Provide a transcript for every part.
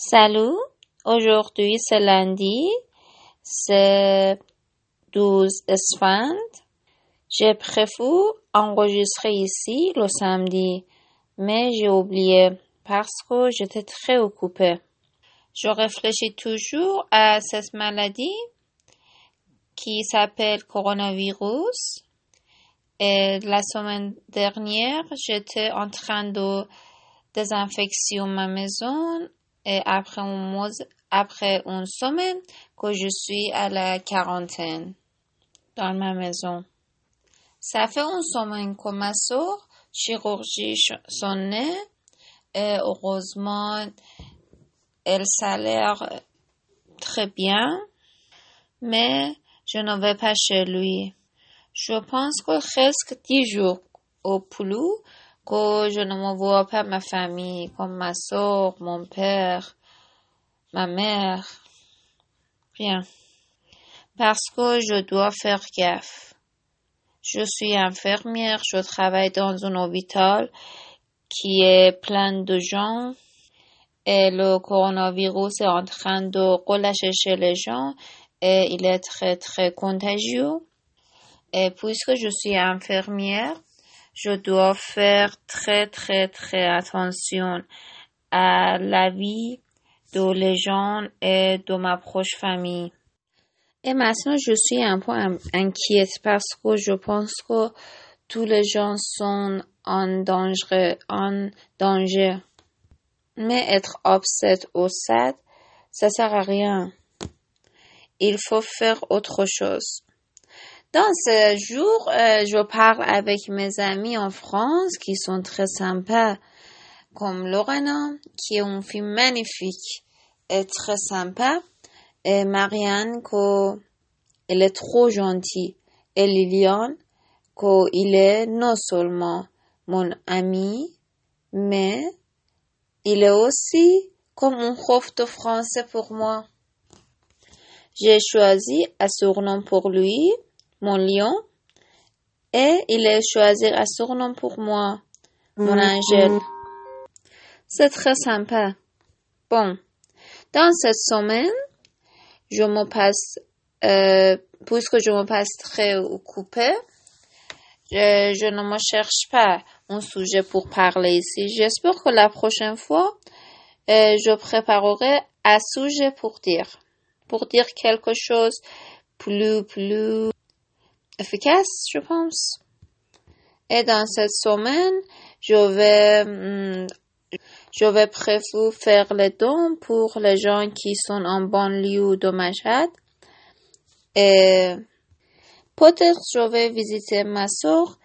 Salut, aujourd'hui c'est lundi, c'est 12 Esfand. J'ai prévu enregistrer ici le samedi, mais j'ai oublié parce que j'étais très occupée. Je réfléchis toujours à cette maladie qui s'appelle coronavirus. Et la semaine dernière, j'étais en train de désinfecter ma maison et après, un mois, une semaine que je suis à la quarantaine dans ma maison. Ça fait une semaine que ma soeur chirurgie son nez et heureusement, elle l'air très bien, mais je ne vais pas chez lui. Je pense que presque dix jours au plus que je ne me vois pas ma famille, comme ma soeur, mon père, ma mère. Rien. Parce que je dois faire gaffe. Je suis infirmière, je travaille dans un hôpital qui est plein de gens et le coronavirus est en train de relâcher chez les gens et il est très très contagieux. Et puisque je suis infirmière, je dois faire très très très attention à la vie de les gens et de ma proche famille. Et maintenant, je suis un peu inquiète parce que je pense que tous les gens sont en danger, en danger. Mais être upset ou sad, ça sert à rien. Il faut faire autre chose. Dans ce jour, euh, je parle avec mes amis en France qui sont très sympas, comme Lorena, qui est une fille magnifique et très sympa, et Marianne, qu'elle est trop gentille, et Liliane, qu'il est non seulement mon ami, mais il est aussi comme un prof de français pour moi. J'ai choisi un surnom pour lui mon lion, et il a choisi un surnom pour moi, mon mm-hmm. angel. C'est très sympa. Bon, dans cette semaine, je me passe, euh, puisque je me passe très occupée, je, je, ne me cherche pas un sujet pour parler ici. J'espère que la prochaine fois, euh, je préparerai un sujet pour dire, pour dire quelque chose plus, plus efficace, je pense. Et dans cette semaine, je vais, hmm, je vais prévu faire les dons pour les gens qui sont en banlieue de Machad. Et peut-être je vais visiter ma soeur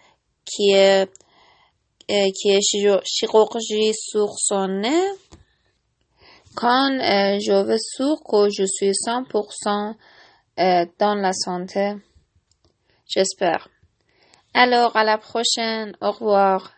qui est, qui est chirurgie sur son nez. Quand euh, je vais sûr que je suis 100% euh, dans la santé. J'espère. Alors, à la prochaine. Au revoir.